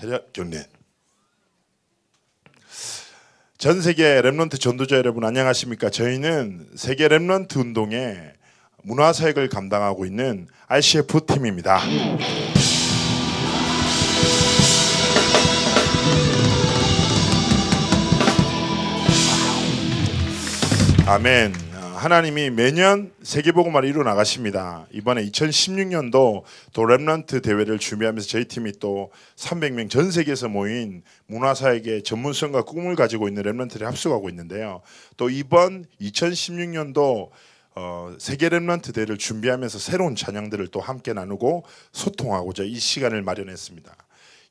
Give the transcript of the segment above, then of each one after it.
차렷 경례. 전 세계 remnant 전도자 여러분 안녕하십니까? 저희는 세계 remnant 운동의 문화 사역을 감당하고 있는 RCF 팀입니다. 아멘. 하나님이 매년 세계복음화를 이루 나가십니다. 이번에 2016년도 또 remnant 대회를 준비하면서 저희 팀이 또 300명 전 세계에서 모인 문화사역의 전문성과 꿈을 가지고 있는 remnant를 합숙하고 있는데요. 또 이번 2016년도 어, 세계 remnant 대회를 준비하면서 새로운 찬양들을 또 함께 나누고 소통하고자 이 시간을 마련했습니다.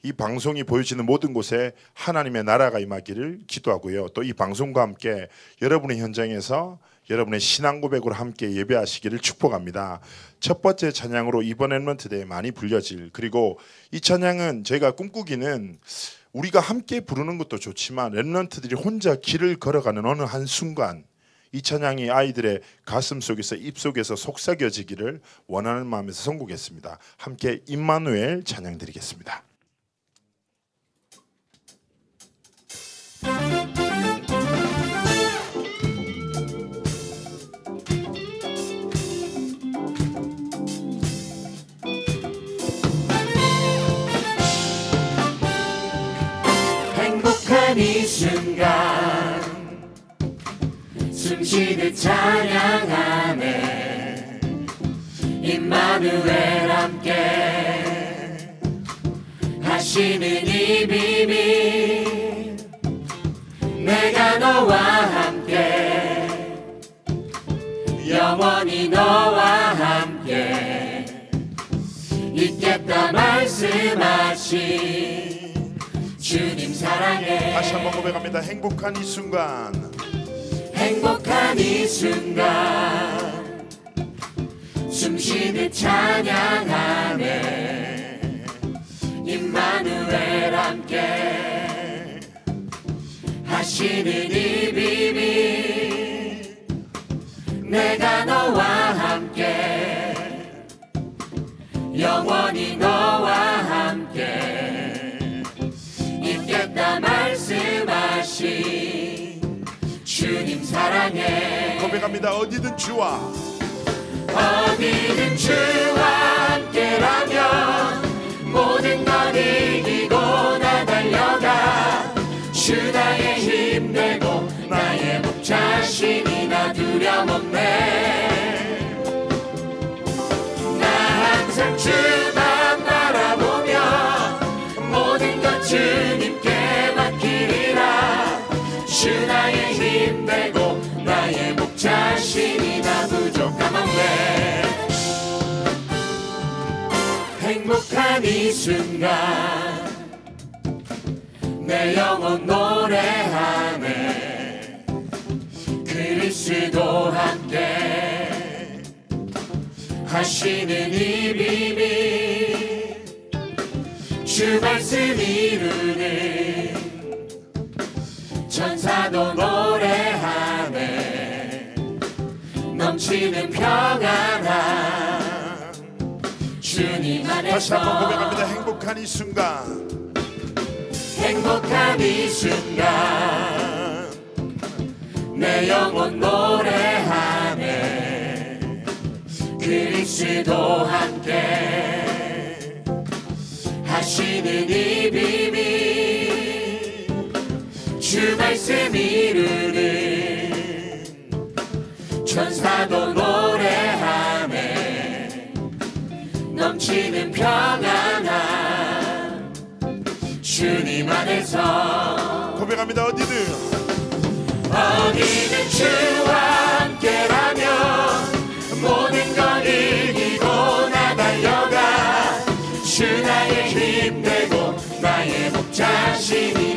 이 방송이 보여지는 모든 곳에 하나님의 나라가 임하기를 기도하고요. 또 이 방송과 함께 여러분의 현장에서 여러분의 신앙 고백으로 함께 예배하시기를 축복합니다. 첫 번째 찬양으로 이번 엠런트 대에 많이 불려질 그리고 이 찬양은 저희가 꿈꾸기는 우리가 함께 부르는 것도 좋지만 렘런트들이 혼자 길을 걸어가는 어느 한 순간 이 찬양이 아이들의 가슴 속에서 입 속에서 속삭여지기를 원하는 마음에서 선곡했습니다. 함께 임마누엘 찬양 드리겠습니다. 이 순간. 숨쉬듯 찬양하네. 임마누엘 함께. 하시는 이 비밀. 내가 너와 함께. 영원히 너와 함께. 있겠다 말씀하신 주님 사랑해. 다시 한번 고백합니다. 행복한 이 순간. 행복한 이 순간. 숨쉬듯 찬양하네 임마누엘 함께 하시는 이 비밀. 내가 너와 함께 영원히 너와 사랑해. 고백합니다. 어디든 주와 어디든 주와 함께라면 모든 것 이기고 나 달려가. 주 나의 힘 되고 나의 목 자신이 나 두려움 없네. 나 항상 주 행복한 이 순간 내 영혼 노래하네. 그리스도 함께 하시는 이 비밀 주 말씀 이루는 천사도 노래하네. 넘치는 평안함 주님 다시 한번 안에서 고백합니다. 행복한 이 순간. 행복한 이 순간. 내 영혼 노래하네. 그리스도 함께. 하시는 이 비밀. 주 말씀 이 평안함 주님 안에서. 고백합니다. 어디든. 어디든 주와 함께라면 모든 걸 이기고 나 달려가. 주 나의 힘 되고 나의 목 자신이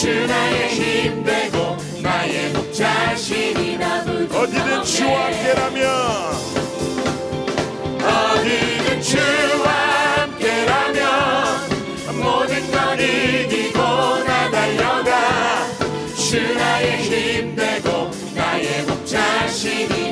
주 나의 힘 되고 나의 목 자신이 나 어디든 주와 함께라면. 어디든 주와 함께라면 모든 걸 이기고 나 달려가 주주 나의 힘 되고 나의 목 자신이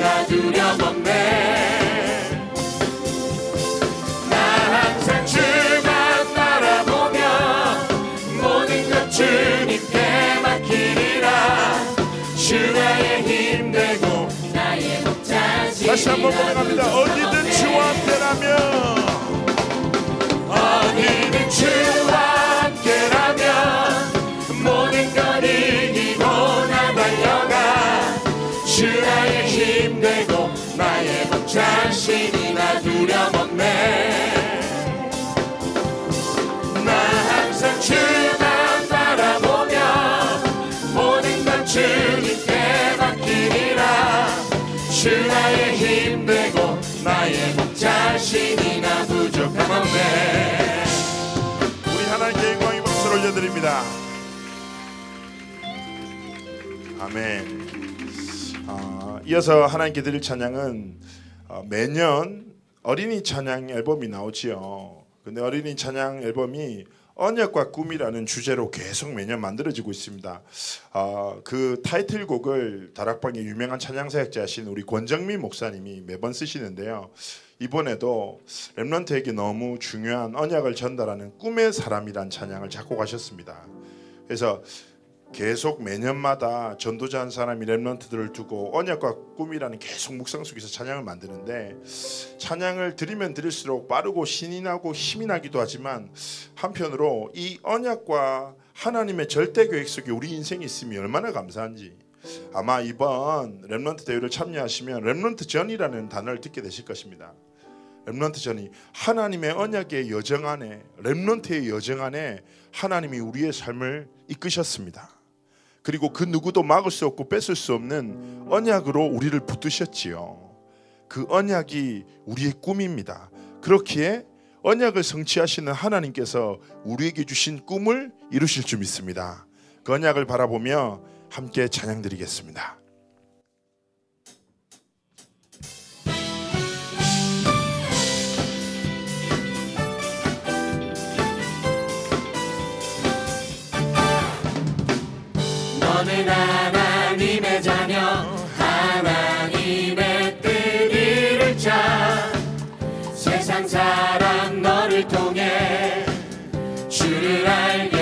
다시 한번 고백합니다. 어디든 주와 함께라면. 어디든 주와 이기고 나 두려움없네. 나 항상 주만 바라보며 모든 건 주님께 맡기리라. 주 나의 나의 목 자신이나 부족함 없네 우리 하나님께 영광의 박수를 올려드립니다. 아멘. 아, 이어서 하나님께 드릴 찬양은 어, 매년 어린이 찬양 앨범이 나오지요. 근데 어린이 찬양 앨범이 언약과 꿈이라는 주제로 계속 매년 만들어지고 있습니다. 아, 그 타이틀곡을 다락방의 유명한 찬양 사역자신 우리 권정민 목사님이 매번 쓰시는데요. 이번에도 렘넌트에게 너무 중요한 언약을 전달하는 꿈의 사람이란 찬양을 작곡하셨습니다. 그래서 계속 매년마다 전도자 한 사람이 렘넌트들을 두고 언약과 꿈이라는 계속 묵상 속에서 찬양을 만드는데 찬양을 들으면 들을수록 빠르고 신이 나고 힘이 나기도 하지만 한편으로 이 언약과 하나님의 절대 계획 속에 우리 인생이 있음이 얼마나 감사한지 아마 이번 렘넌트 대회를 참여하시면 렘넌트 전이라는 단어를 듣게 되실 것입니다. 렘넌트 전이 하나님의 언약의 여정 안에 렘넌트의 여정 안에 하나님이 우리의 삶을 이끄셨습니다. 그리고 그 누구도 막을 수 없고 뺏을 수 없는 언약으로 우리를 붙드셨지요. 그 언약이 우리의 꿈입니다. 그렇기에 언약을 성취하시는 하나님께서 우리에게 주신 꿈을 이루실 줄 믿습니다. 그 언약을 바라보며 함께 찬양드리겠습니다. 너는 하나님의 자녀 하나님의 뜻 이룰 자 세상 사람 너를 통해 주를 알게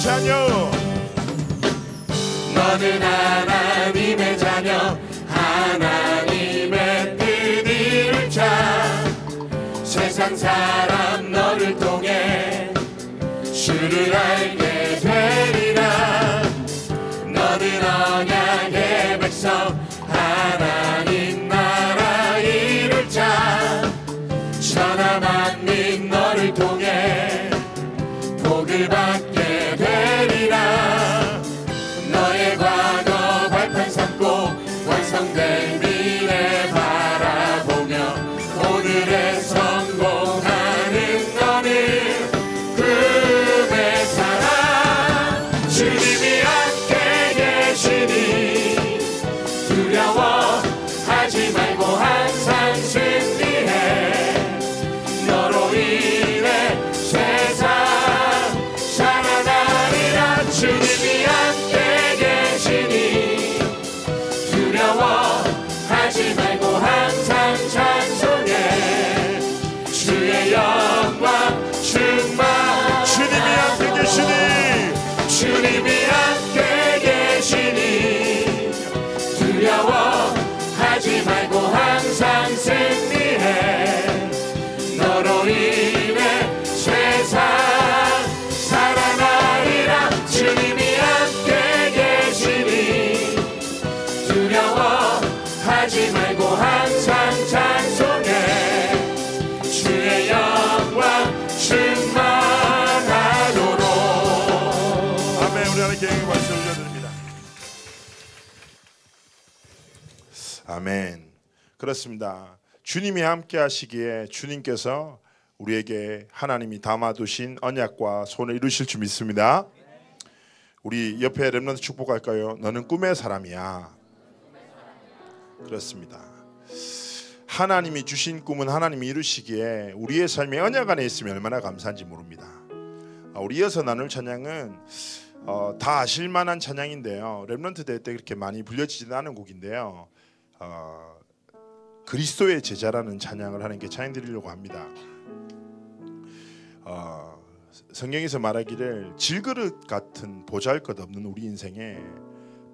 자녀. 너는 하나님의 자녀 하나님의 뜻 이룰 자 세상 사람 너를 통해 주를 알게 그렇습니다 주님이 함께 하시기에 주님께서 우리에게 하나님이 담아두신 언약과 손을 이루실 줄 믿습니다 우리 옆에 렘넌트 축복할까요? 너는 꿈의 사람이야 그렇습니다 하나님이 주신 꿈은 하나님이 이루시기에 우리의 삶에 언약 안에 있으면 얼마나 감사한지 모릅니다 아, 우리 이어서 나눌 찬양은 어, 다 아실 만한 찬양인데요. 렘넌트 대회 때 그렇게 많이 불려지지는 않은 곡인데요. 어, 그리스도의 제자라는 찬양을 하는 게 찬양 드리려고 합니다. 어, 성경에서 말하기를 질그릇 같은 보잘것없는 우리 인생에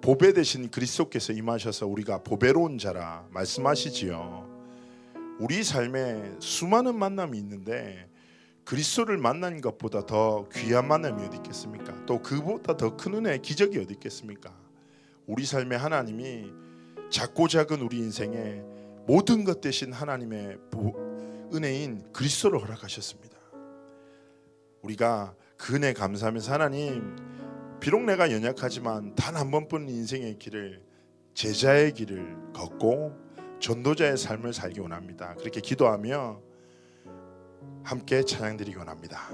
보배 대신 그리스도께서 임하셔서 우리가 보배로운 자라 말씀하시지요. 우리 삶에 수많은 만남이 있는데 그리스도를 만난 것보다 더 귀한 만남이 어디 있겠습니까? 또 그보다 더 큰 은혜, 기적이 어디 있겠습니까? 우리 삶에 하나님이 작고 작은 우리 인생에 모든 것 대신 하나님의 보, 은혜인 그리스도를 허락하셨습니다. 우리가 그 은혜 감사하면서 하나님 비록 내가 연약하지만 단 한 번뿐인 인생의 길을 제자의 길을 걷고 전도자의 삶을 살기 원합니다. 그렇게 기도하며 함께 찬양 드리기 원합니다.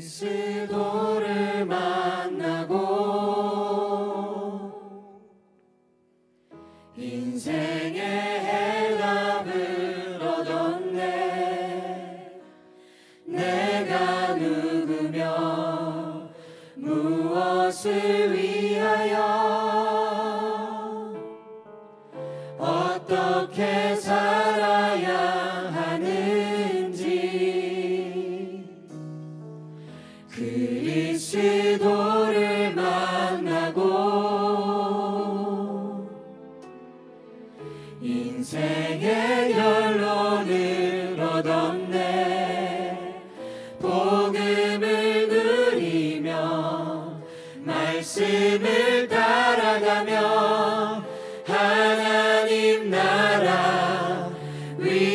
그리스도를 만나고 인생의 해답을 얻었네. 내가 누구며 무엇을 위하여 어떻게 살아 말씀을 따라가며 하나님 나라 위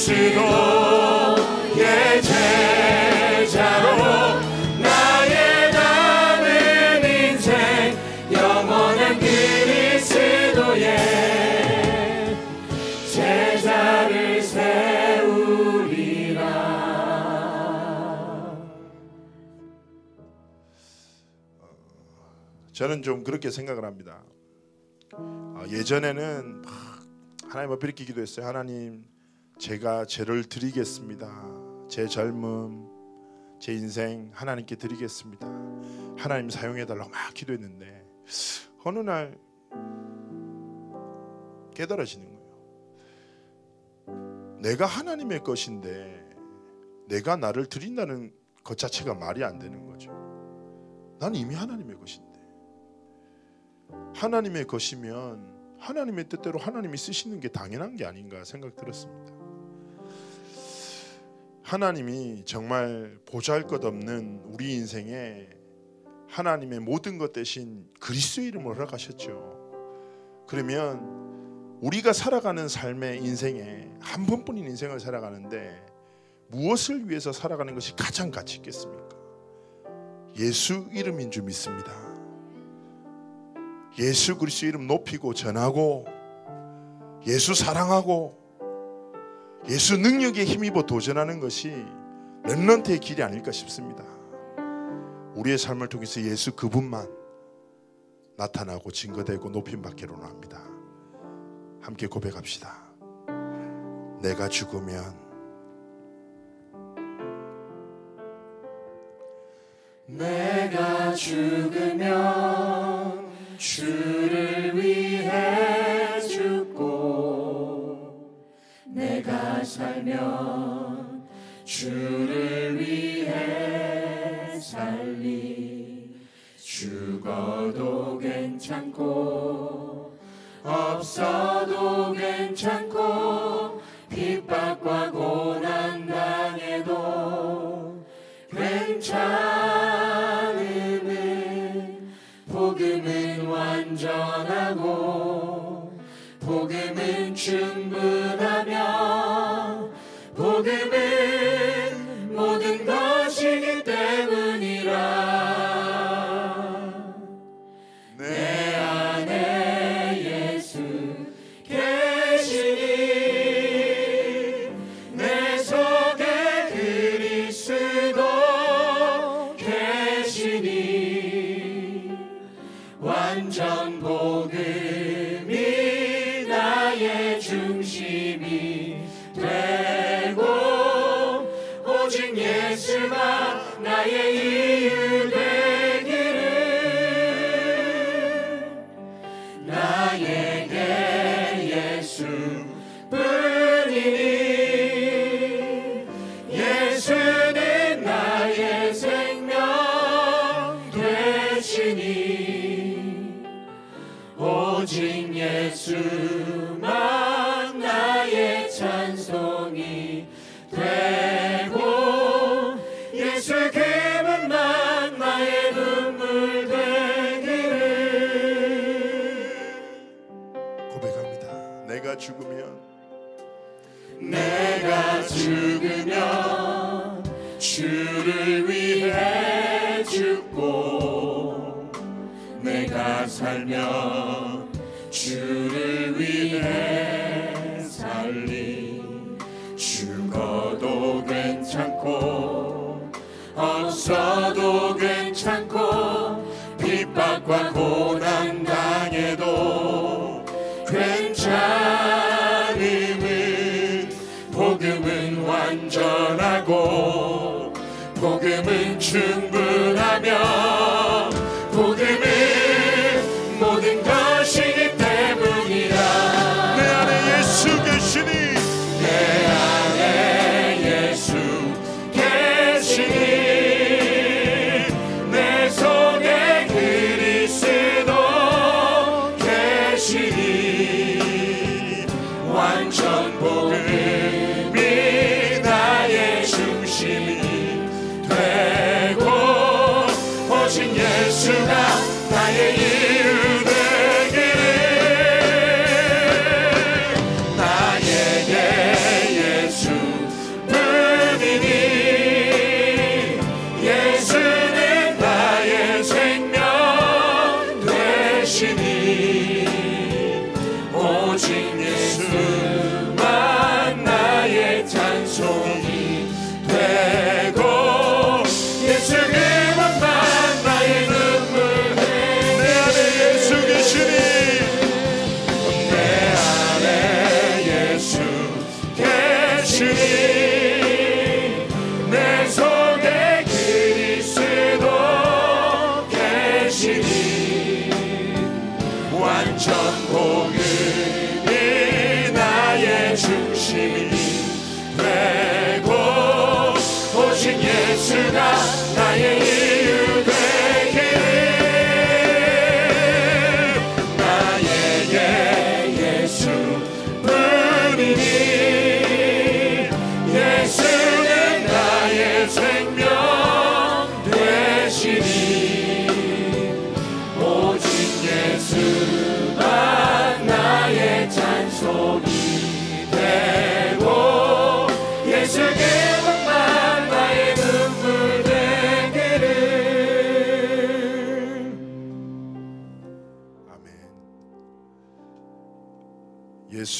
그리스도의 제자로 나의 남은 인생 영원한 그리스도의 제자를 세우리라 저는 좀 그렇게 생각을 합니다. 아, 예전에는 막 하나님 앞에 이렇게 기도했어요. 하나님, 제가 죄를 드리겠습니다. 제 젊음, 제 인생 하나님께 드리겠습니다. 하나님 사용해 달라고 막 기도했는데 어느 날 깨달아지는 거예요. 내가 하나님의 것인데 내가 나를 드린다는 것 자체가 말이 안 되는 거죠. 난 이미 하나님의 것인데 하나님의 것이면 하나님의 뜻대로 하나님이 쓰시는 게 당연한 게 아닌가 생각 들었습니다. 하나님이 정말 보잘것없는 우리 인생에 하나님의 모든 것 대신 그리스도의 이름을 허락하셨죠. 그러면 우리가 살아가는 삶의 인생에 한 번뿐인 인생을 살아가는데 무엇을 위해서 살아가는 것이 가장 가치 있겠습니까? 예수 이름인 줄 믿습니다. 예수 그리스도 이름 높이고 전하고 예수 사랑하고 예수 능력에 힘입어 도전하는 것이 렘넌트의 길이 아닐까 싶습니다. 우리의 삶을 통해서 예수 그분만 나타나고 증거되고 높임 받기로 합니다. 함께 고백합시다. 내가 죽으면 내가 죽으면 주를 위해 내가 살면 주를 위해 살리. 죽어도 괜찮고 없어도 괜찮고 핍박과 고난 당해도 괜찮음은 복음은 완전하고 복음은 충분하며 복음은 모든 것이기 때문이라 없어도 괜찮고 핍박과 고난 당해도 괜찮음은 복음은 완전하고 복음은 충분하며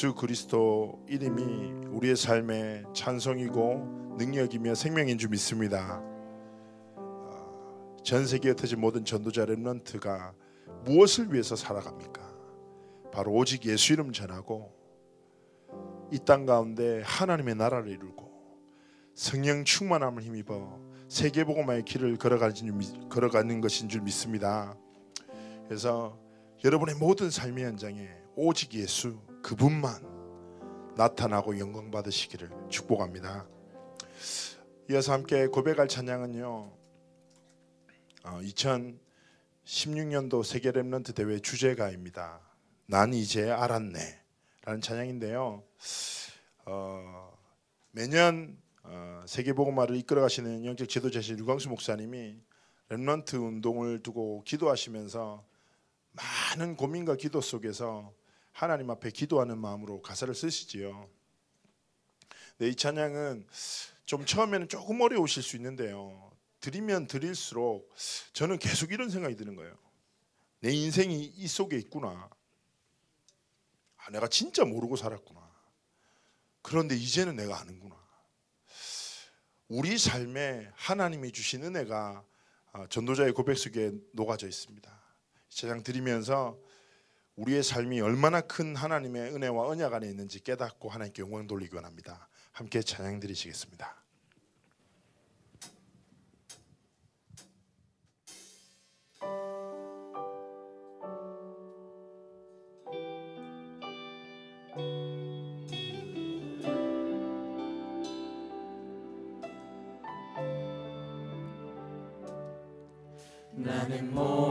예수 그리스도 이름이 우리의 삶의 찬송이고 능력이며 생명인 줄 믿습니다. 아, 전 세계에 흩어진 모든 전도자 렘넌트가 무엇을 위해서 살아갑니까? 바로 오직 예수 이름 전하고 이 땅 가운데 하나님의 나라를 이루고 성령 충만함을 힘입어 세계복음화의 길을 걸어가는 것인 줄 믿습니다. 그래서 여러분의 모든 삶의 현장에 오직 예수 그분만 나타나고 영광 받으시기를 축복합니다. 이어서 함께 고백할 찬양은요. 어, 2016년도 세계 랩런트 대회 주제가입니다. 난 이제 알았네 라는 찬양인데요. 어, 매년 어, 세계복음화를 이끌어가시는 영적 지도자신 유광수 목사님이 remnant 운동을 두고 기도하시면서 많은 고민과 기도 속에서 하나님 앞에 기도하는 마음으로 가사를 쓰시지요. 네, 이 찬양은 좀 처음에는 조금 어려우실 수 있는데요. 드리면 드릴수록 저는 계속 이런 생각이 드는 거예요. 내 인생이 이 속에 있구나. 아, 내가 진짜 모르고 살았구나. 그런데 이제는 내가 아는구나. 우리 삶에 하나님이 주신 은혜가 아, 전도자의 고백 속에 녹아져 있습니다. 제장 드리면서 우리의 삶이 얼마나 큰 하나님의 은혜와 언약 안에 있는지 깨닫고 하나님께 영광 돌리기 원합니다. 함께 찬양 드리시겠습니다. 나는 몰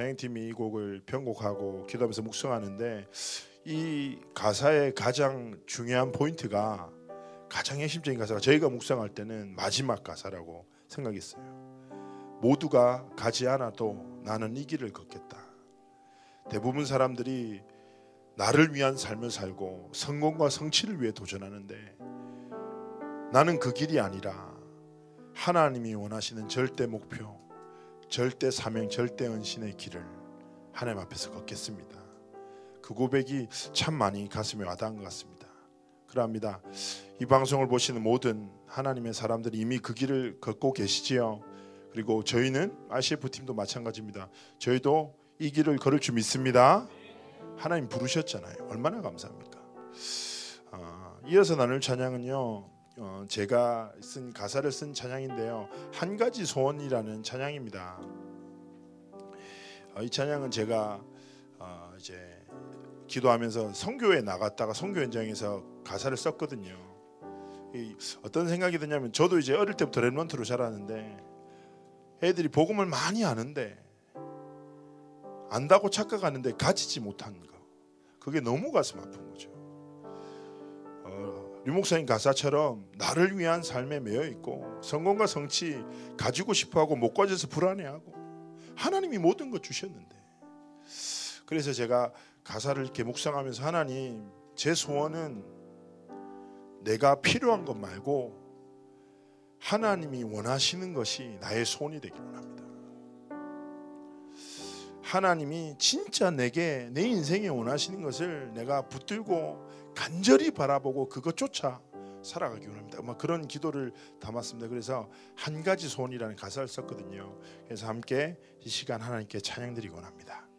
찬양팀이 이 곡을 편곡하고 기도하면서 묵상하는데 이 가사의 가장 중요한 포인트가 가장 핵심적인 가사가 저희가 묵상할 때는 마지막 가사라고 생각했어요. 모두가 가지 않아도 나는 이 길을 걷겠다. 대부분 사람들이 나를 위한 삶을 살고 성공과 성취를 위해 도전하는데 나는 그 길이 아니라 하나님이 원하시는 절대 목표, 절대 사명, 절대 은신의 길을 하나님 앞에서 걷겠습니다. 그 고백이 참 많이 가슴에 와닿은 것 같습니다. 그러합니다. 이 방송을 보시는 모든 하나님의 사람들이 이미 그 길을 걷고 계시지요. 그리고 저희는 ICF 팀도 마찬가지입니다. 저희도 이 길을 걸을 줄 믿습니다. 하나님 부르셨잖아요. 얼마나 감사합니까? 아, 이어서 나눌 찬양은요. 어, 제가 쓴 가사를 쓴 찬양인데요. 한 가지 소원이라는 찬양입니다. 어, 이 찬양은 제가 어, 이제 기도하면서 선교에 나갔다가 선교 현장에서 가사를 썼거든요. 이 어떤 생각이 드냐면 저도 이제 어릴 때부터 remnant로 자랐는데 애들이 복음을 많이 아는데 안다고 착각하는데 가지지 못한 거 그게 너무 가슴 아픈 거죠. 어, 류목사님 가사처럼 나를 위한 삶에 매여 있고 성공과 성취 가지고 싶어하고 못 가져서 불안해하고 하나님이 모든 것 주셨는데 그래서 제가 가사를 이렇게 묵상하면서 하나님 제 소원은 내가 필요한 것 말고 하나님이 원하시는 것이 나의 소원이 되기를 원합니다. 하나님이 진짜 내게 내 인생에 원하시는 것을 내가 붙들고 간절히 바라보고 그것 쫓아 살아가기 원합니다. 아마 그런 기도를 담았습니다. 그래서 한 가지 소원이라는 가사를 썼거든요. 그래서 함께 이 시간 하나님께 찬양 드리기 원합니다.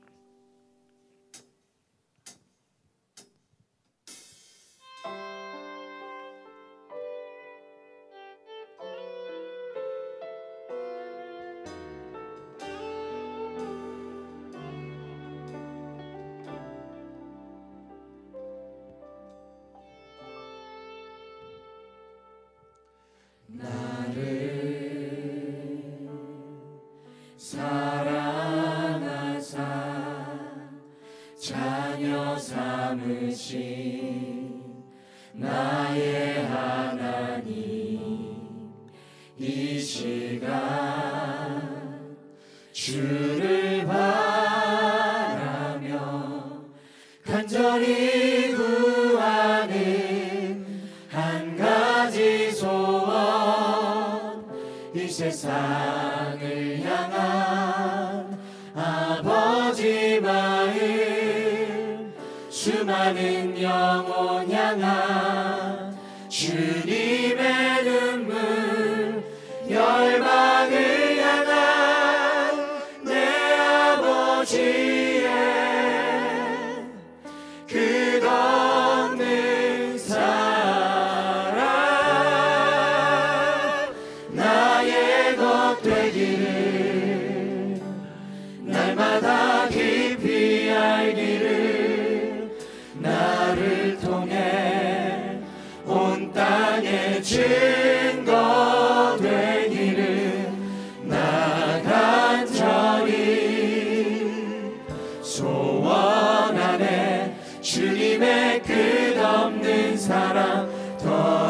사랑 더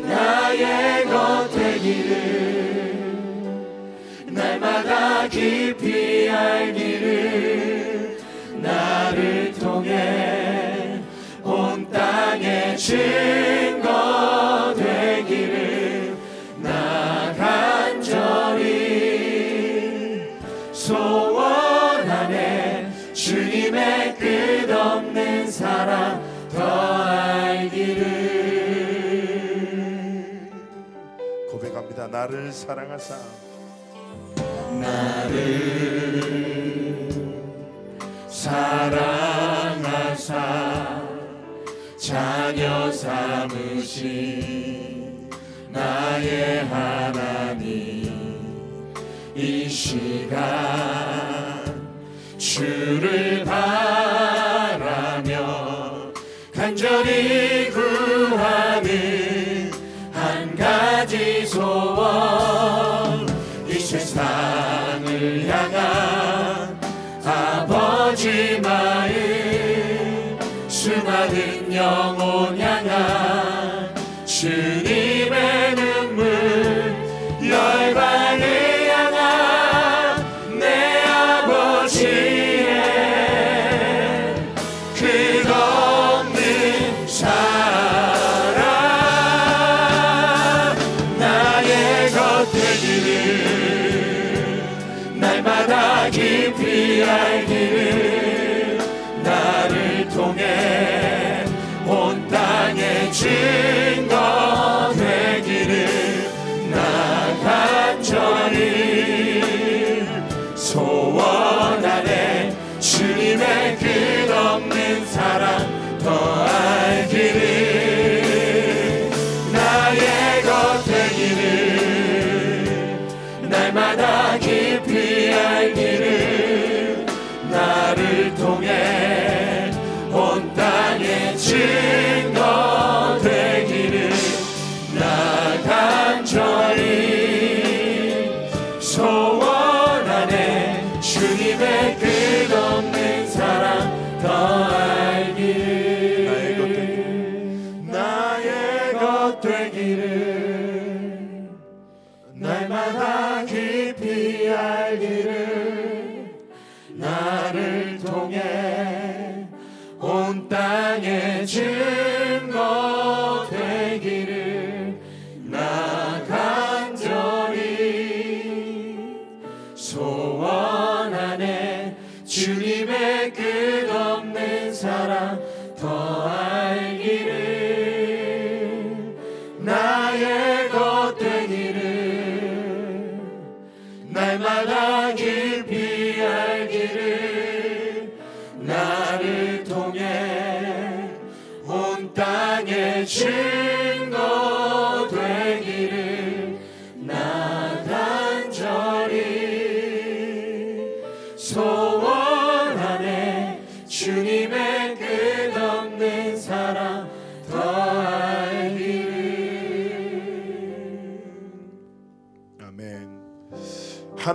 나의 것 되기를 날마다 깊이 알기를 나를 통해 온 땅에 증 나를 사랑하사. 나를 사랑하사. 자녀 삼으신 나의 하나님. 이 시간 주를 바라며 간절히 수 소원하네. 주님의 끝없는 사랑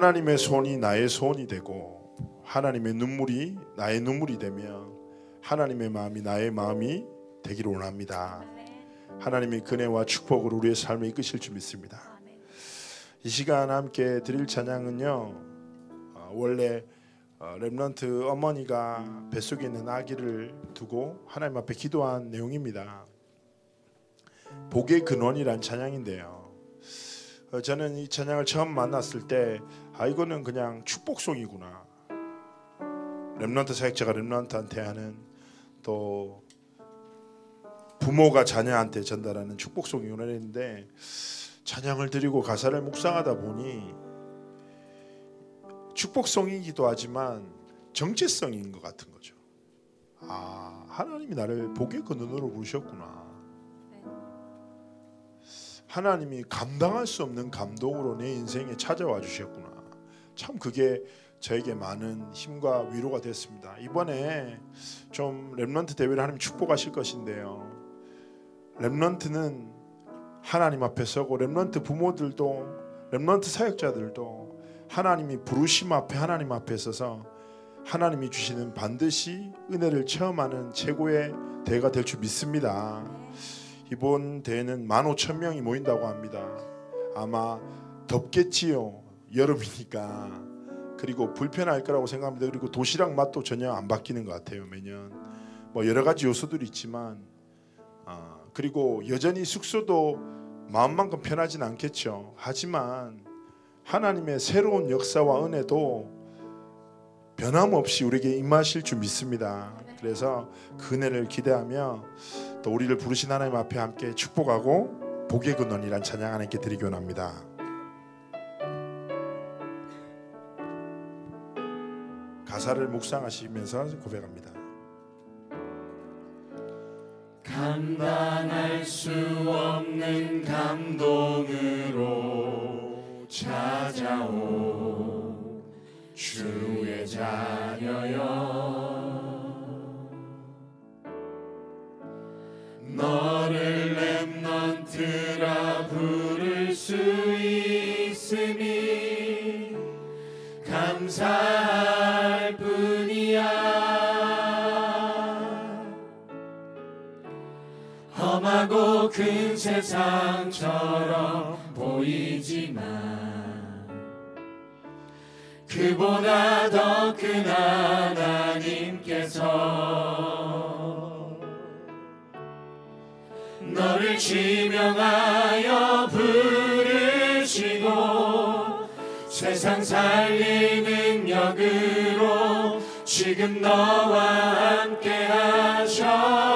하나님의 손이 나의 손이 되고 하나님의 눈물이 나의 눈물이 되며 하나님의 마음이 나의 마음이 되기를 원합니다. 하나님의 은혜와 축복을 우리의 삶에 이끄실 줄 믿습니다. 이 시간 함께 드릴 찬양은요. 어, 원래 어, 렘넌트 어머니가 뱃속에 있는 아기를 두고 하나님 앞에 기도한 내용입니다. 복의 근원이란 찬양인데요. 어, 저는 이 찬양을 처음 만났을 때 아 이거는 그냥 축복송이구나. 렘넌트 사역자가 렘넌트한테 하는 또 부모가 자녀한테 전달하는 축복송이구나 했는데 찬양을 드리고 가사를 묵상하다 보니 축복송이기도 하지만 정체성인 것 같은 거죠. 아 하나님이 나를 복의 근원으로 부르셨구나. 하나님이 감당할 수 없는 감동으로 내 인생에 찾아와 주셨구나. 참 그게 저에게 많은 힘과 위로가 됐습니다. 이번에 좀 렘넌트 대회를 하나님 축복하실 것인데요. 렘넌트는 하나님 앞에 서고 렘넌트 부모들도 렘넌트 사역자들도 하나님이 부르심 앞에 하나님 앞에 서서 하나님이 주시는 반드시 은혜를 체험하는 최고의 대회가 될 줄 믿습니다. 이번 대회는 15,000명이 모인다고 합니다. 아마 덥겠지요. 여름이니까. 그리고 불편할 거라고 생각합니다. 그리고 도시락 맛도 전혀 안 바뀌는 것 같아요. 매년. 뭐 여러 가지 요소들이 있지만 아, 그리고 여전히 숙소도 마음만큼 편하진 않겠죠. 하지만 하나님의 새로운 역사와 은혜도 변함없이 우리에게 임하실 줄 믿습니다. 그래서 그 은혜를 기대하며 또 우리를 부르신 하나님 앞에 함께 축복하고 복의 근원이란 찬양 하나님께 드리기 원합니다. 가사를 묵상하시면서 고백합니다. 감당할 수 없는 감동으로 찾아온 주의 자녀여 너를 랩넌트라 부를 수 있음이 감사 큰 세상처럼 보이지만 그보다 더 큰 하나님께서 너를 지명하여 부르시고 세상 살릴 능력으로 지금 너와 함께 하셔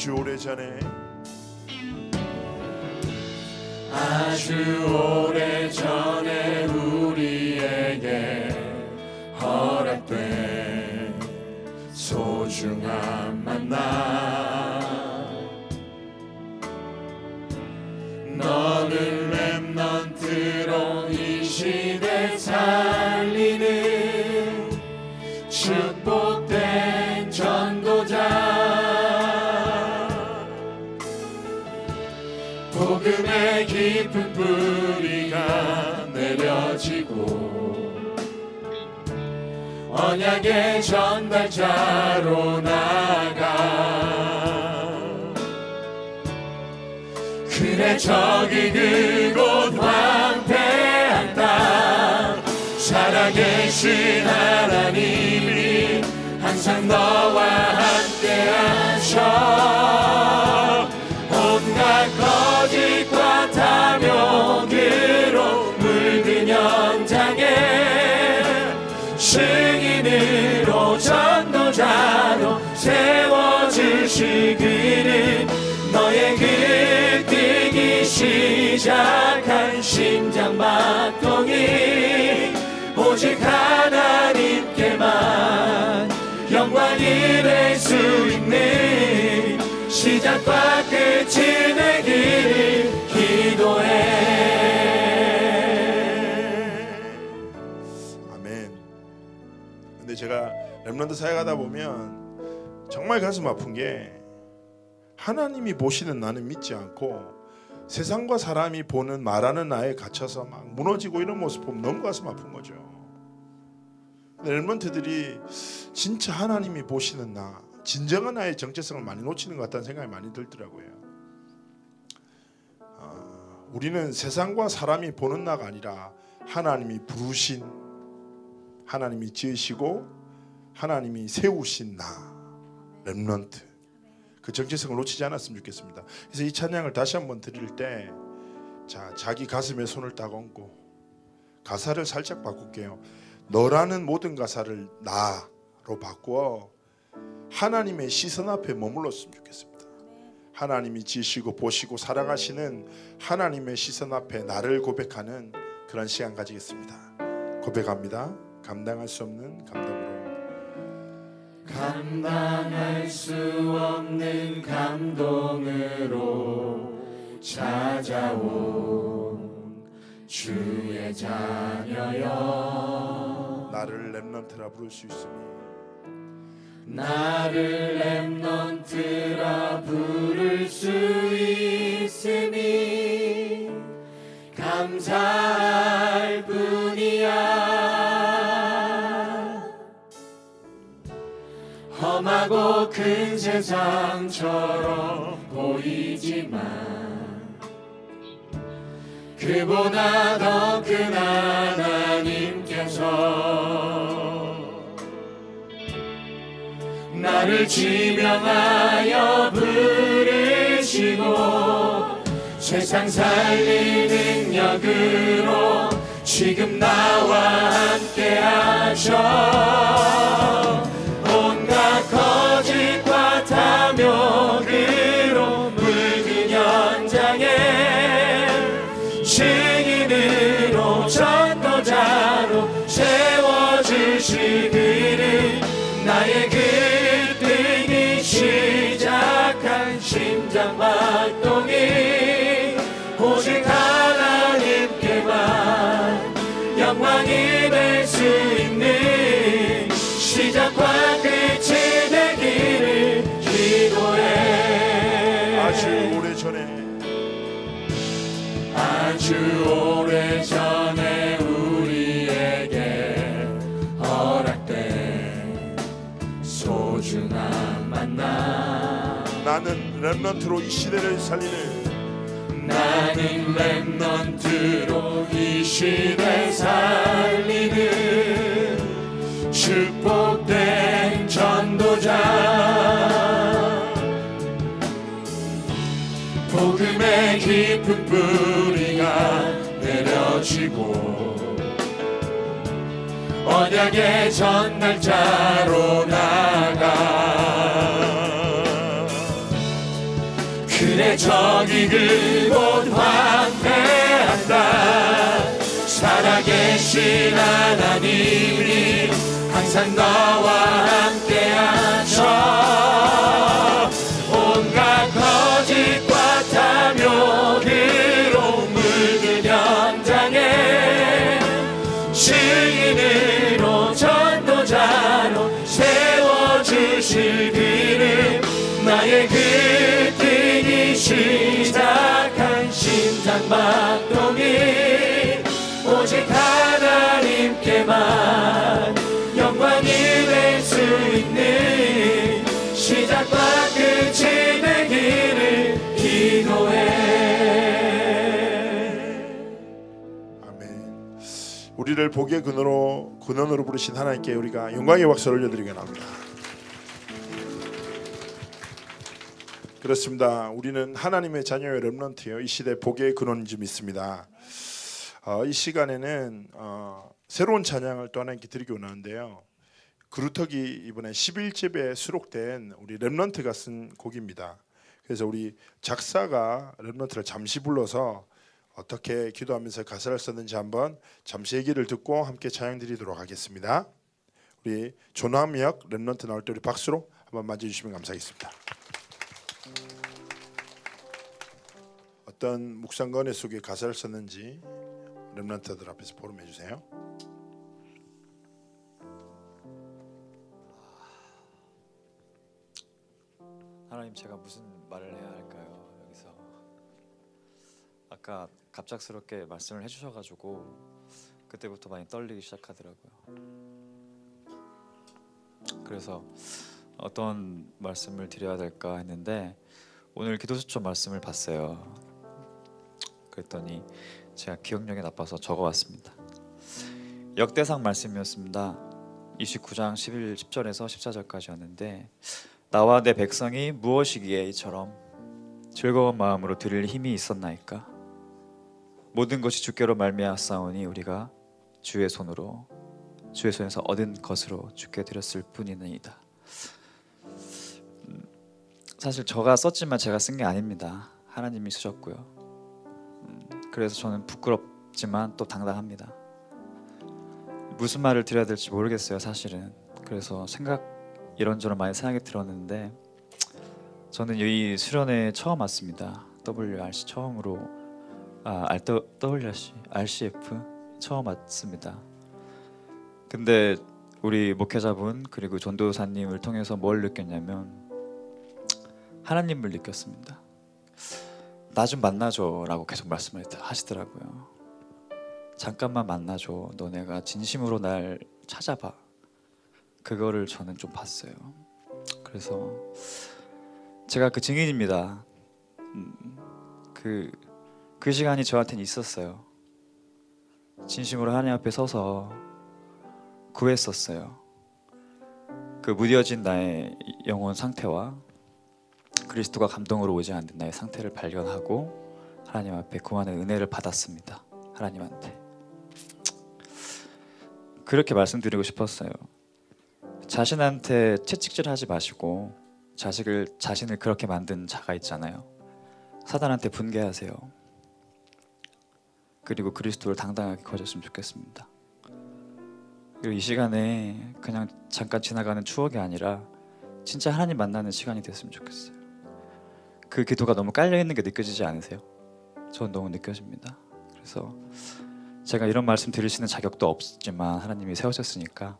아주 오래 전에. 아주 오래 전에 우리에게 허락된 소중한 만나 복음의 깊은 뿌리가 내려지고 언약의 전달자로 나가 그래 저기 그곳 황폐한 땅 살아계신 하나님이 항상 너와 함께 하셔 탐욕으로 물든 현장에 증인으로 전도자로 세워주시기를 너의 그 뛰기 시작한 심장 박동이 오직 하나님께만 영광이 될 수 있는 시작과 끝이 되기를 기도해 아멘. 근데 제가 렘런트 사역하다 보면 정말 가슴 아픈 게 하나님이 보시는 나는 믿지 않고 세상과 사람이 보는 말하는 나에 갇혀서 막 무너지고 이런 모습 보면 너무 가슴 아픈 거죠. 렘런트들이 진짜 하나님이 보시는 나, 진정한 나의 정체성을 많이 놓치는 것 같다는 생각이 많이 들더라고요. 아, 우리는 세상과 사람이 보는 나가 아니라 하나님이 부르신 하나님이 지으시고 하나님이 세우신 나 렘넌트 그 정체성을 놓치지 않았으면 좋겠습니다. 그래서 이 찬양을 다시 한번 드릴 때 자, 자기 가슴에 손을 딱 얹고 가사를 살짝 바꿀게요. 너라는 모든 가사를 나로 바꾸어 하나님의 시선 앞에 머물렀으면 좋겠습니다. 하나님이 지으시고 보시고 사랑하시는 하나님의 시선 앞에 나를 고백하는 그런 시간 가지겠습니다. 고백합니다. 감당할 수 없는 감동으로 감당할 수 없는 감동으로 찾아온 주의 자녀여 나를 렘넌트라 부를 수 있으니 나를 렘넌트라 부를 수 있으니 감사할 뿐이야. 험하고 큰 세상처럼 보이지만 그보다 더 큰 하나님께서 나를 지명하여 부르시고 세상 살릴 능력으로 지금 나와 함께 하셔 나는 렘넌트로 이 시대를 살리는 나는 랩넌트로 이 시대 살리는 축복된 전도자. 복음의 깊은 뿌리가 내려지고 언약의 전날자로 나가 저기 그곳 환대한다. 살아계신 하나님이 항상 너와 함께하셔 장박동이 오직 하나님께만 영광이 될 수 있는 시작과 끝이 되기를 기도해 아멘. 우리를 복의 근원으로 근원으로 부르신 하나님께 우리가 영광의 박수를 올려드리게 합니다. 그렇습니다. 우리는 하나님의 자녀의 remnant요. 이 시대 복의 근원인 줄 믿습니다. 어, 이 시간에는 어, 새로운 찬양을 또 하나님께 드리고자 원하는데요. 그루터기 이번에 11집에 수록된 우리 remnant가 쓴 곡입니다. 그래서 우리 작사가 remnant를 잠시 불러서 어떻게 기도하면서 가사를 썼는지 한번 잠시 얘기를 듣고 함께 찬양 드리도록 하겠습니다. 우리 조남역 remnant 나올 때 우리 박수로 한번 맞이해 주시면 감사하겠습니다. 어떤 묵상건의 속에 가사를 썼는지 렘넌트들 앞에서 보름해 주세요. 하나님 제가 무슨 말을 해야 할까요? 여기서 아까 갑작스럽게 말씀을 해주셔가지고 그때부터 많이 떨리기 시작하더라고요. 그래서 어떤 말씀을 드려야 될까 했는데 오늘 기도수첩 말씀을 봤어요. 그랬더니 제가 기억력이 나빠서 적어왔습니다. 역대상 말씀이었습니다. 29장 11, 10절에서 14절까지였는데 나와 내 백성이 무엇이기에 이처럼 즐거운 마음으로 드릴 힘이 있었나이까 모든 것이 주께로 말미암았사오니 우리가 주의 손으로 주의 손에서 얻은 것으로 주께 드렸을 뿐이니이다. 음, 사실 저가 썼지만 제가 쓴 게 아닙니다. 하나님이 쓰셨고요. 음, 그래서 저는 부끄럽지만 또 당당합니다. 무슨 말을 드려야 될지 모르겠어요, 사실은. 그래서 생각 이런저런 많이 생각이 들었는데 저는 이 수련회 처음 왔습니다. WRC 처음으로 아 WRC RCF 처음 왔습니다. 근데 우리 목회자분 그리고 전도사님을 통해서 뭘 느꼈냐면 하나님을 느꼈습니다. 나 좀 만나줘라고 계속 말씀을 하시더라고요. 잠깐만 만나줘. 너네가 진심으로 날 찾아봐. 그거를 저는 좀 봤어요. 그래서 제가 그 증인입니다. 음, 그, 그 시간이 저한테는 있었어요. 진심으로 하나님 앞에 서서 구했었어요. 그 무뎌진 나의 영혼 상태와 그리스도가 감동으로 오지 않는 나의 상태를 발견하고 하나님 앞에 구하는 은혜를 받았습니다. 하나님한테 그렇게 말씀드리고 싶었어요. 자신한테 채찍질하지 마시고 자식을 자신을 그렇게 만든 자가 있잖아요. 사단한테 분개하세요. 그리고 그리스도를 당당하게 거졌으면 좋겠습니다. 그리고 이 시간에 그냥 잠깐 지나가는 추억이 아니라 진짜 하나님 만나는 시간이 됐으면 좋겠어요. 그 기도가 너무 깔려 있는 게 느껴지지 않으세요? 전 너무 느껴집니다. 그래서 제가 이런 말씀 드릴 수 있는 자격도 없지만 하나님이 세우셨으니까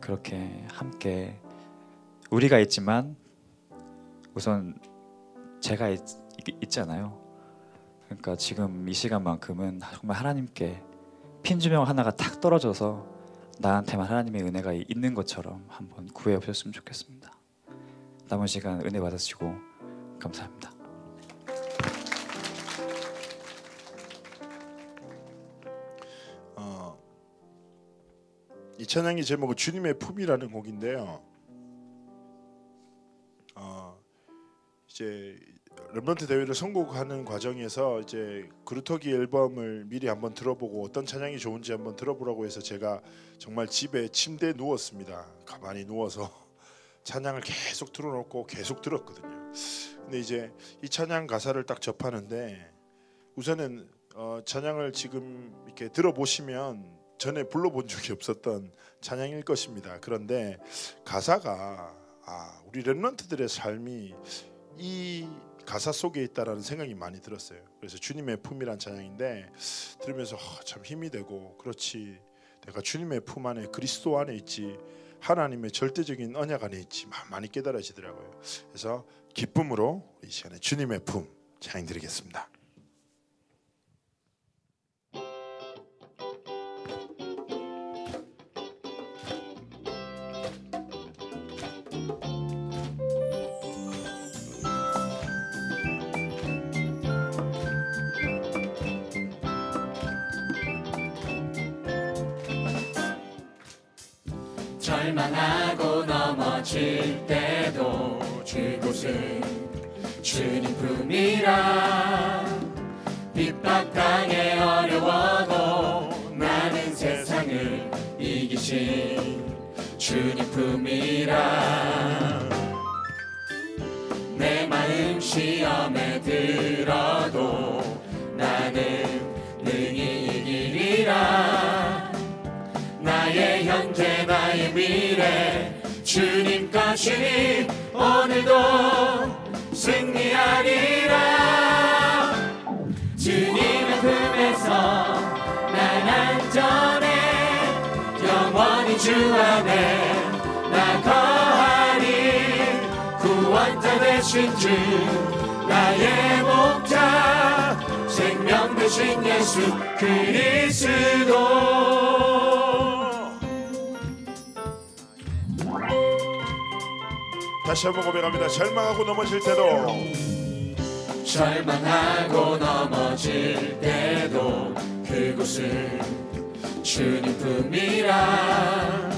그렇게 함께 우리가 있지만 우선 제가 있, 있잖아요. 그러니까 지금 이 시간만큼은 정말 하나님께 핀 주명 하나가 탁 떨어져서 나한테만 하나님의 은혜가 있는 것처럼 한번 구해 보셨으면 좋겠습니다. 남은 시간 은혜 받으시고 감사합니다. 어, 이 찬양의 제목은 주님의 품이라는 곡인데요. 어, 이제 렘런트 대회를 선곡하는 과정에서 이제 그루터기 앨범을 미리 한번 들어보고 어떤 찬양이 좋은지 한번 들어보라고 해서 제가 정말 집에 침대에 누웠습니다. 가만히 누워서 찬양을 계속 틀어놓고 계속 들었거든요. 근데 이제 이 찬양 가사를 딱 접하는데 우선은 어, 찬양을 지금 이렇게 들어보시면 전에 불러본 적이 없었던 찬양일 것입니다. 그런데 가사가 아, 우리 렘런트들의 삶이 이 가사 속에 있다라는 생각이 많이 들었어요. 그래서 주님의 품이란 찬양인데 들으면서 아, 참 힘이 되고 그렇지 내가 주님의 품 안에 그리스도 안에 있지 하나님의 절대적인 언약 안에 있지 많이 깨달아지더라고요. 그래서 기쁨으로 이 시간에 주님의 품 찬양 드리겠습니다. 절망하고 넘어질 때도 그곳은 주님 품이라. 핍박 당해 어려워도 나는 세상을 이기신 주님 품이라. 내 마음 시험에 들어도 나는 능히 이기리라. 나의 현재 나의 미래 주님 것이니 오늘도 승리하리라. 주님의 품에서 난 안전해. 영원히 주 안에 나 거하리. 구원자 되신 주 나의 목자 생명 되신 예수 그리스도 다시 한번 고백합니다. 절망하고 넘어질 때도. 절망하고 넘어질 때도 그곳은 주님 품이라.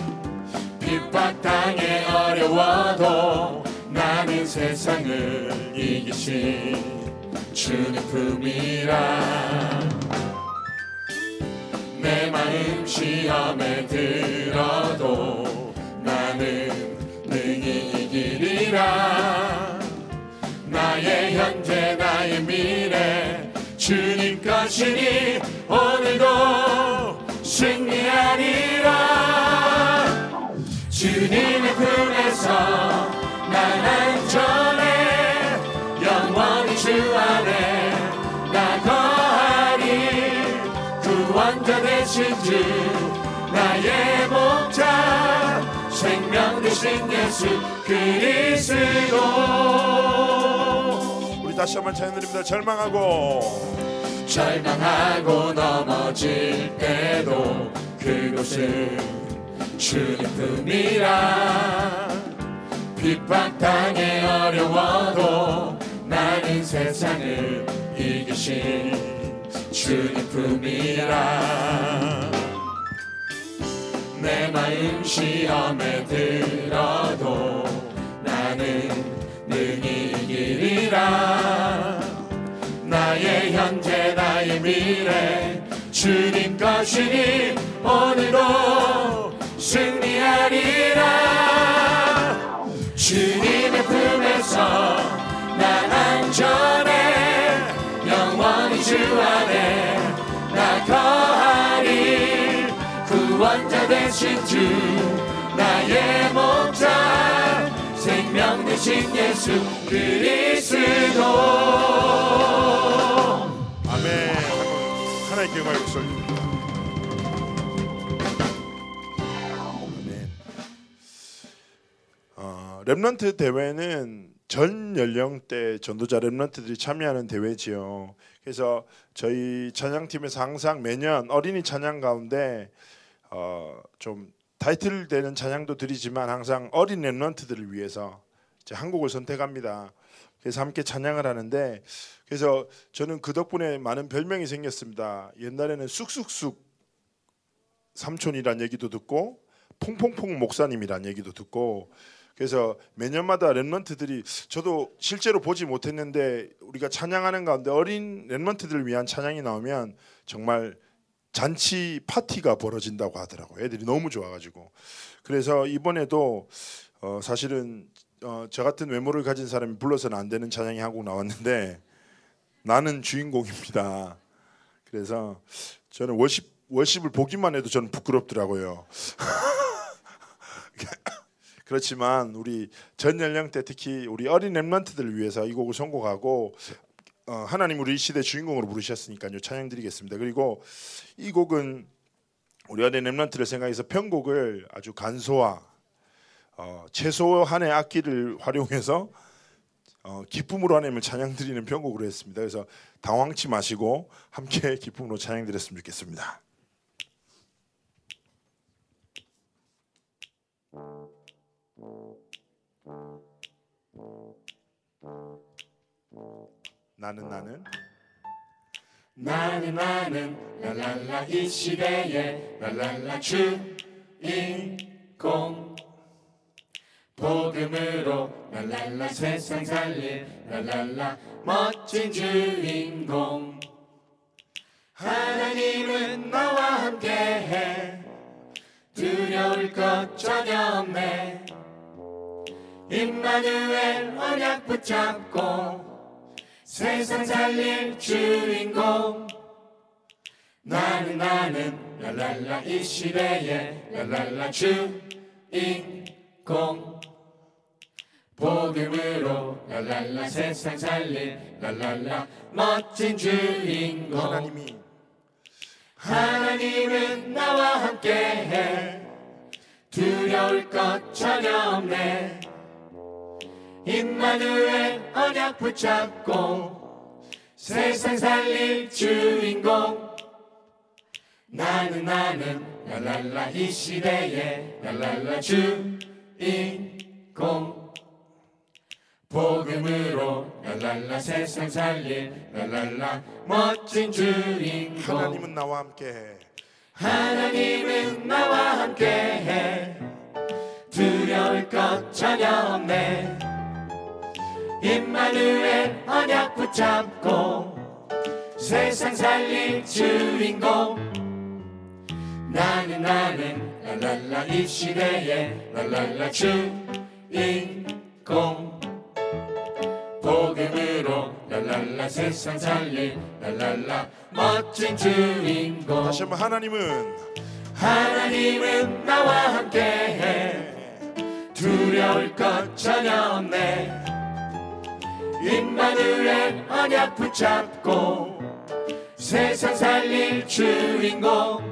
핍박당해 어려워도 나는 세상을 이기신 주님 품이라. 내 마음 시험에 들어도 나는 이기리라. 나의 현재 나의 미래. 주님 것이니 오늘도 승리하리라. 주님의 품에서 난 안전해 영원히 주 안에 나 거하리. 구원자 되신 주 생명 되신 예수 그리스도. 우리 다시 한번 찬양드립니다. 절망하고 절망하고 넘어질 때도 그곳은 주님 품이라. 핍박당해 어려워도 나는 세상을 이기신 주님 품이라 내 마음 시험에 들어도 나는 능히 이기리라. 나의 현재 나의 미래 주님 것이니 오늘도 승리하리라. 주님의 품에서 난 안전해 영원히 주 안에 나 거하리 구 원자 되신 주 나의 목자 생명 되신 예수 그리스도 아멘. 돌립니다. 아멘. 어, 렘넌트 대회는 전 연령대 전도자 렘넌트들이 참여하는 대회지요. 그래서 저희 찬양팀에서 항상 매년 어린이 찬양 가운데 어, 좀 타이틀 되는 찬양도 드리지만 항상 어린 렘넌트들을 위해서 이제 한 곡을 선택합니다. 그래서 함께 찬양을 하는데 그래서 저는 그 덕분에 많은 별명이 생겼습니다. 옛날에는 쑥쑥쑥 삼촌이란 얘기도 듣고 퐁퐁퐁 목사님이란 얘기도 듣고 그래서 매년마다 랩런트들이 저도 실제로 보지 못했는데 우리가 찬양하는 가운데 어린 랩런트들을 위한 찬양이 나오면 정말 잔치 파티가 벌어진다고 하더라고요. 애들이 너무 좋아가지고 그래서 이번에도 어 사실은 어 저 같은 외모를 가진 사람이 불러서는 안 되는 찬양이 한곡 나왔는데 나는 주인공입니다. 그래서 저는 월십 월십을 보기만 해도 저는 부끄럽더라고요. 그렇지만 우리 전 연령대 특히 우리 어린 랩런트들을 위해서 이 곡을 선곡하고 어, 하나님 우리 이 시대 주인공으로 부르셨으니까요 찬양 드리겠습니다. 그리고 이 곡은 우리 어린 랩런트를 생각해서 편곡을 아주 간소화 어, 최소한의 악기를 활용해서 어, 기쁨으로 하나님을 찬양 드리는 편곡으로 했습니다. 그래서 당황치 마시고 함께 기쁨으로 찬양 드렸으면 좋겠습니다. 나는 나는. 나는 나는 랄랄라 이 시대에 랄랄라 주인공. 복음으로 랄랄라 세상 살릴 랄랄라 멋진 주인공. 하나님은 나와 함께해. 두려울 것 전혀 없네. 임마누엘 언약 붙잡고 세상 살릴 주인공. 나는 나는 랄랄라 이 시대에 랄랄라 주인공. 복음으로 랄랄라 세상 살릴 랄랄라 멋진 주인공. 하나님이. 하나님은 나와 함께해. 두려울 것 전혀 없네 임마누엘 언약 붙잡고 세상 살릴 주인공. 나는 나는 랄랄라 이 시대에 랄랄라 주인공. 복음으로 랄랄라 세상 살릴 랄랄라 멋진 주인공. 하나님은 나와 함께해. 하나님은 나와 함께해. 두려울 것 전혀 없네 임마누엘 언약 붙잡고 세상 살릴 주인공. 나는 나는 랄랄라 이 시대에 랄랄라 주인공. 복음으로 랄랄라 세상 살릴 랄랄라 멋진 주인공. 다시 한번 하나님은 하나님은 나와 함께해. 두려울 것 전혀 없네 임마누엘 언약 붙잡고 세상 살릴 주인공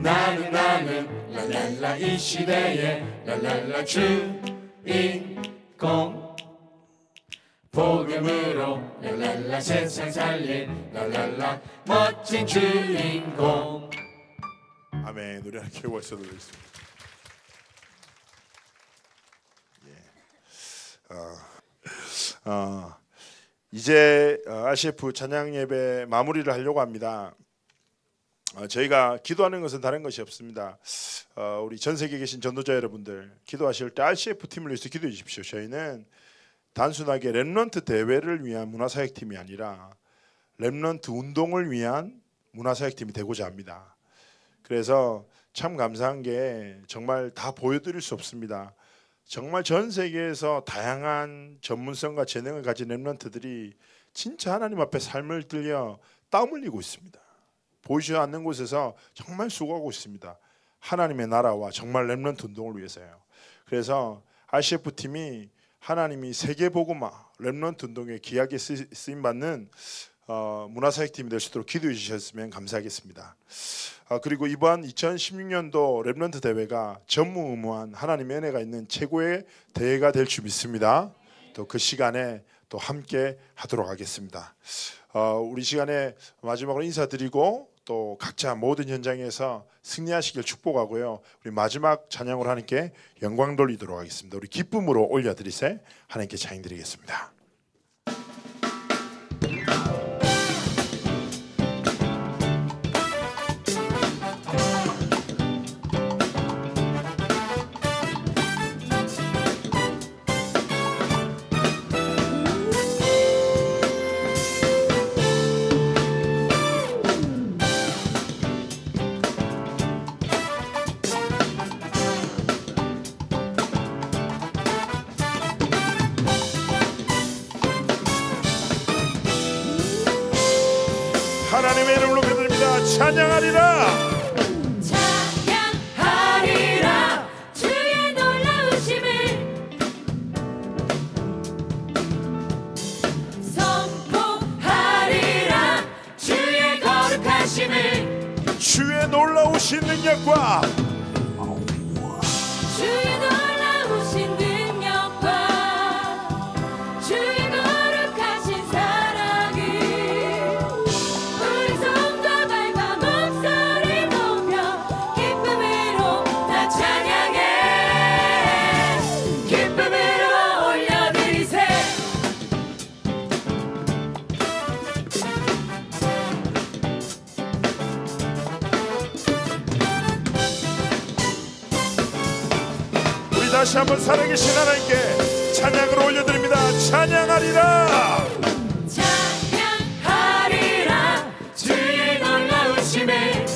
나는 나는 랄랄라 이 시대의 랄랄라 주인공 복음으로 랄랄라 세상 살린 랄랄라 멋진 주인공 아멘. 우리 함께 월서 드리겠습니다. 예. 어, 어, 이제 어, RCF 찬양 예배 마무리를 하려고 합니다. 어, 저희가 기도하는 것은 다른 것이 없습니다. 어, 우리 전 세계에 계신 전도자 여러분들 기도하실 때 RCF 팀을 위해서 기도해 주십시오. 저희는 단순하게 렘넌트 대회를 위한 문화사역팀이 아니라 렘넌트 운동을 위한 문화사역팀이 되고자 합니다. 그래서 참 감사한 게 정말 다 보여드릴 수 없습니다. 정말 전 세계에서 다양한 전문성과 재능을 가진 렘런트들이 진짜 하나님 앞에 삶을 들여 땀 흘리고 있습니다. 보이지 않는 곳에서 정말 수고하고 있습니다. 하나님의 나라와 정말 렘런트 운동을 위해서요. 그래서 RCF 팀이 하나님이 세계 복음화 렘런트 운동에 귀하게 쓰임 받는 어, 문화사역팀이 될 수 있도록 기도해 주셨으면 감사하겠습니다. 아, 그리고 이번 2016년도 랩런트 대회가 전무후무한 하나님의 은혜가 있는 최고의 대회가 될 줄 믿습니다. 또 그 시간에 또 함께 하도록 하겠습니다. 어, 우리 시간에 마지막으로 인사드리고 또 각자 모든 현장에서 승리하시길 축복하고요. 우리 마지막 찬양으로 하나님께 영광 돌리도록 하겠습니다. 우리 기쁨으로 올려드리세 하나님께 찬양 드리겠습니다. 다시 한번 살아계신 하나님께 찬양을 올려드립니다. 찬양하리라. 찬양하리라 주의 놀라우심을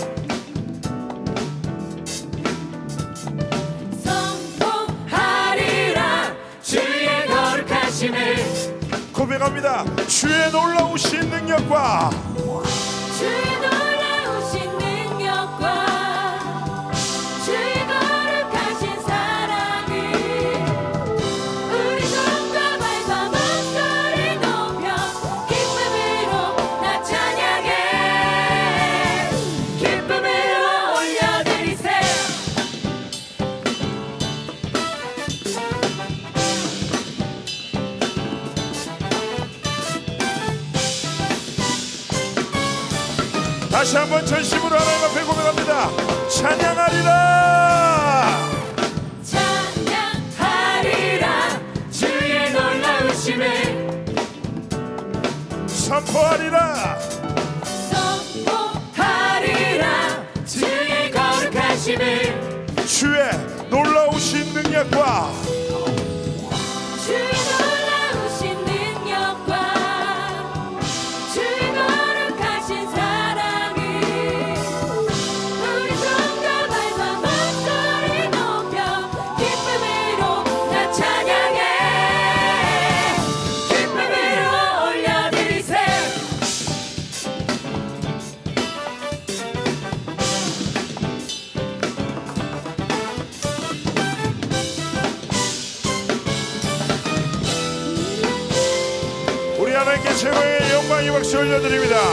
선포하리라 주의 거룩하심을 고백합니다. 주의 놀라우신 능력과 주의 놀라우신 다시 한번 전심으로 하나님 앞에 고백합니다. 찬양하리라. 찬양하리라 주의 놀라우심을 선포하리라. 선포하리라 주의 거룩하심을 주의 놀라우신 능력과 올려드립니다.